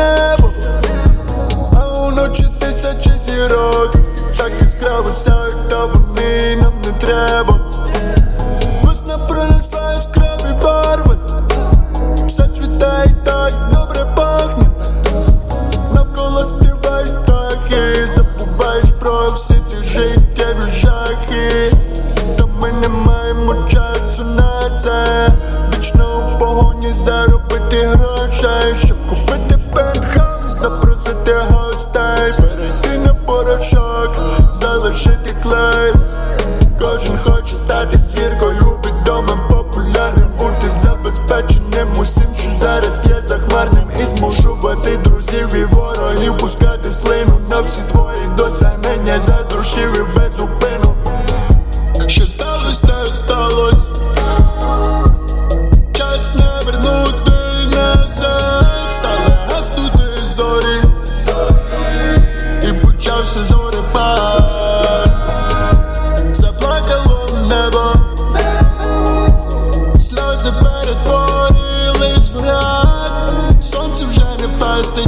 небо, а уночі тисячі зірок, так іскраво сяють, та вони нам не треба. Весна принесла яскраві барви, все цвіте так добре пахне, навколо співають птахи, забуваєш про всі ці життєві жахи, та ми не маємо часу на це. Вічно в погоні заробити грошей запросити гостей, перейти на порошок, залишити клей. Кожен хоче стати зіркою, відомим, популярним, бути забезпеченим усім, що зараз є захмарним І змушувати друзів і ворогів пускати слину на всі твої досягнення, заздрушів і перетворились в Сонце вже не пестить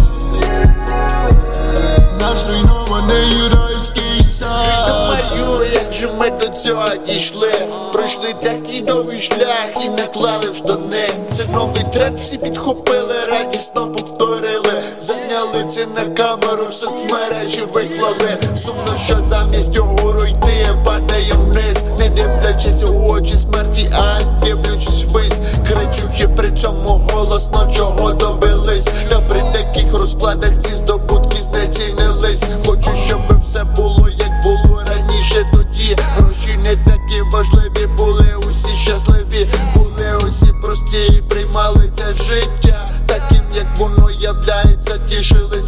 Наш зруйнований райський сад. Думаю, як же ми до цього дійшли? Пройшли такий довгий шлях і наклали в штани Це новий тренд, всі підхопили, радісно повторили. Зазняли це на камеру, в соцмережі виклали. Сумно, що замість угору йти падає вниз. Не дивлячись у очі смерті, розкладах ці не лись Хочу, щоб все було як було раніше. Тоді Гроші не такі важливі, були усі щасливі, були усі прості і приймали це життя. Таким як воно являється, тішили